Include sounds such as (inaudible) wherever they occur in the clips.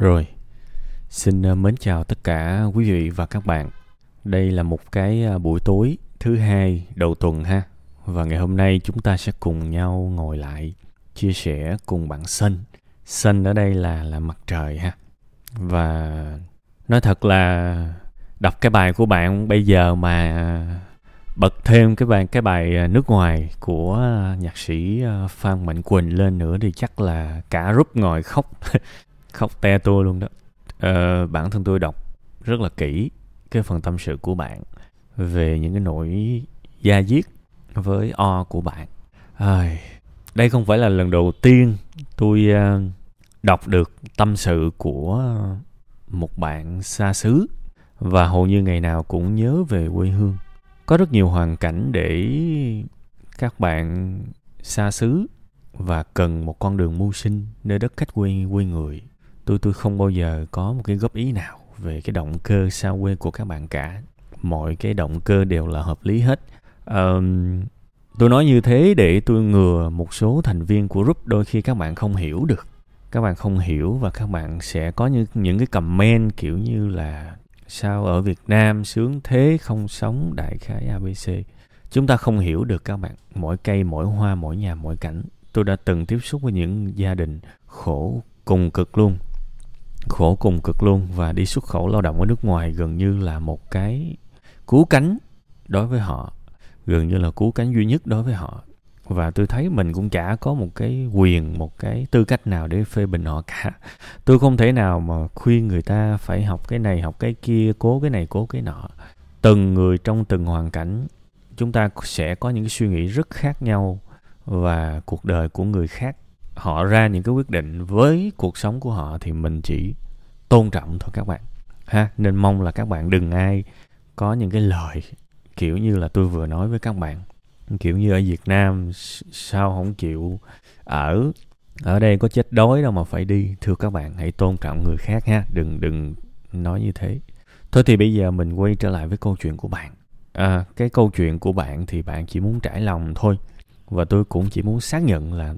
Rồi, xin ờ, mến chào tất cả quý vị và các bạn. Đây là một cái ờ, buổi tối thứ hai đầu tuần ha. Và ngày hôm nay chúng ta sẽ cùng nhau ngồi lại chia sẻ cùng bạn Sân. Sân ở đây là là mặt trời ha. Và nói thật là đọc cái bài của bạn bây giờ mà bật thêm cái bài cái bài ờ, nước ngoài của nhạc sĩ Phan Mạnh Quỳnh lên nữa thì chắc là cả rúp ngồi khóc (laughs) khóc te tua luôn đó. Ờ, bản thân tôi đọc rất là kỹ cái phần tâm sự của bạn về những cái nỗi da diết với o của bạn. À, đây không phải là lần đầu tiên tôi ờ, đọc được tâm sự của một bạn xa xứ và hầu như ngày nào cũng nhớ về quê hương. Có rất nhiều hoàn cảnh để các bạn xa xứ và cần một con đường mưu sinh nơi đất khách quê quê người tôi tôi không bao giờ có một cái góp ý nào về cái động cơ xa quê của các bạn cả. Mọi cái động cơ đều là hợp lý hết. Um, tôi nói như thế để tôi ngừa một số thành viên của group đôi khi các bạn không hiểu được. Các bạn không hiểu và các bạn sẽ có những những cái comment kiểu như là sao ở Việt Nam sướng thế không sống đại khái ABC chúng ta không hiểu được các bạn. Mỗi cây mỗi hoa mỗi nhà mỗi cảnh. Tôi đã từng tiếp xúc với những gia đình khổ cùng cực luôn khổ cùng cực luôn và đi xuất khẩu lao động ở nước ngoài gần như là một cái cứu cánh đối với họ, gần như là cứu cánh duy nhất đối với họ. Và tôi thấy mình cũng chả có một cái quyền, một cái tư cách nào để phê bình họ cả. (laughs) Tôi không thể nào mà khuyên người ta phải học cái này, học cái kia, cố cái này, cố cái nọ. Từng người trong từng hoàn cảnh, chúng ta sẽ có những cái suy nghĩ rất khác nhau và cuộc đời của người khác họ ra những cái quyết định với cuộc sống của họ thì mình chỉ tôn trọng thôi các bạn. Ha nên mong là các bạn đừng ai có những cái lời kiểu như là tôi vừa nói với các bạn. Kiểu như ở Việt Nam sao không chịu ở ở đây có chết đói đâu mà phải đi. Thưa các bạn hãy tôn trọng người khác ha đừng đừng nói như thế. Thôi thì bây giờ mình quay trở lại với câu chuyện của bạn. À, cái câu chuyện của bạn thì bạn chỉ muốn trải lòng thôi và tôi cũng chỉ muốn xác nhận là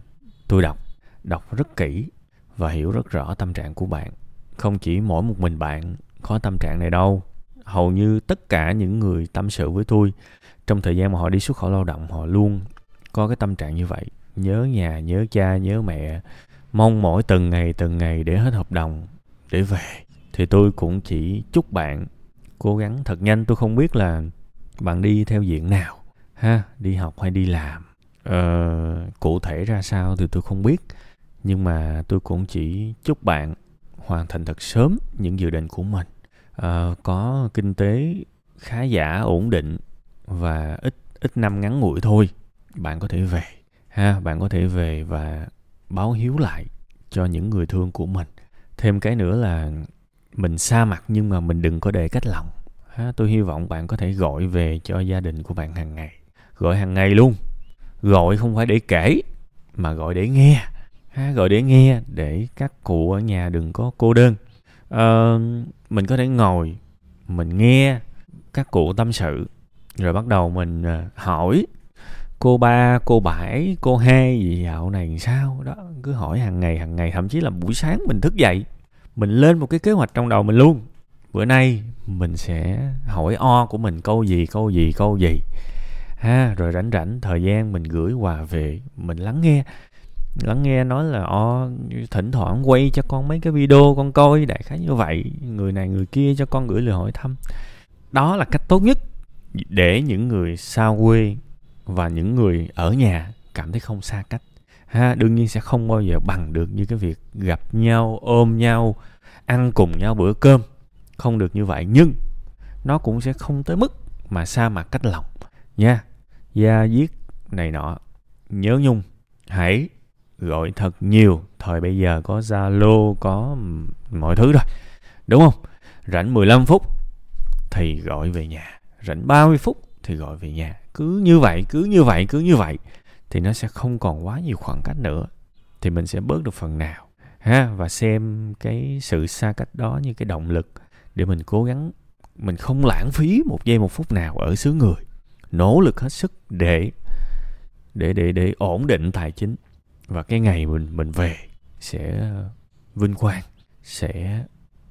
tôi đọc đọc rất kỹ và hiểu rất rõ tâm trạng của bạn. Không chỉ mỗi một mình bạn có tâm trạng này đâu. Hầu như tất cả những người tâm sự với tôi trong thời gian mà họ đi xuất khẩu lao động họ luôn có cái tâm trạng như vậy. Nhớ nhà nhớ cha nhớ mẹ mong mỗi từng ngày từng ngày để hết hợp đồng để về. Thì tôi cũng chỉ chúc bạn cố gắng thật nhanh. Tôi không biết là bạn đi theo diện nào ha? Đi học hay đi làm? Ờ, cụ thể ra sao thì tôi không biết nhưng mà tôi cũng chỉ chúc bạn hoàn thành thật sớm những dự định của mình. À, có kinh tế khá giả ổn định và ít ít năm ngắn ngủi thôi bạn có thể về ha bạn có thể về và báo hiếu lại cho những người thương của mình. Thêm cái nữa là mình xa mặt nhưng mà mình đừng có để cách lòng ha. Tôi hy vọng bạn có thể gọi về cho gia đình của bạn hàng ngày. Gọi hàng ngày luôn. Gọi không phải để kể mà gọi để nghe ha, gọi để nghe để các cụ ở nhà đừng có cô đơn. À, mình có thể ngồi mình nghe các cụ tâm sự rồi bắt đầu mình ờ, hỏi. Cô ba cô bảy cô hai gì dạo này sao? Đó cứ hỏi hàng ngày hàng ngày thậm chí là buổi sáng mình thức dậy mình lên một cái kế hoạch trong đầu mình luôn. Bữa nay mình sẽ hỏi o của mình câu gì câu gì câu gì. Ha rồi rảnh rảnh thời gian mình gửi quà về mình lắng nghe lắng nghe nói là o thỉnh thoảng quay cho con mấy cái video con coi, đại khái như vậy, người này người kia cho con gửi lời hỏi thăm. Đó là cách tốt nhất để những người xa quê và những người ở nhà cảm thấy không xa cách. Ha, đương nhiên sẽ không bao giờ bằng được như cái việc gặp nhau, ôm nhau, ăn cùng nhau bữa cơm. Không được như vậy, nhưng nó cũng sẽ không tới mức mà xa mặt cách lòng. Nha da diết này nọ, nhớ nhung, hãy gọi thật nhiều. Thời bây giờ có zalo, có mọi thứ rồi. Đúng không? Rảnh 15 phút thì gọi về nhà. Rảnh 30 phút thì gọi về nhà. Cứ như vậy, cứ như vậy, cứ như vậy thì nó sẽ không còn quá nhiều khoảng cách nữa. Thì mình sẽ bớt được phần nào, ha? Và xem cái sự xa cách đó như cái động lực để mình cố gắng, mình không lãng phí một giây, một phút nào ở xứ người. Nỗ lực hết sức để để để để ổn định tài chính và cái ngày mình mình về sẽ ờ, vinh quang, sẽ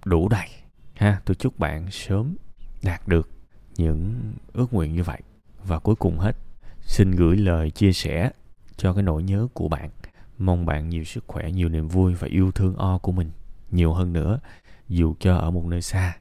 đủ đầy. Ha, tôi chúc bạn sớm đạt được những ước nguyện như vậy. Và cuối cùng hết, xin gửi lời chia sẻ cho cái nỗi nhớ của bạn. Mong bạn nhiều sức khỏe, nhiều niềm vui và yêu thương o của mình nhiều hơn nữa, dù cho ở một nơi xa.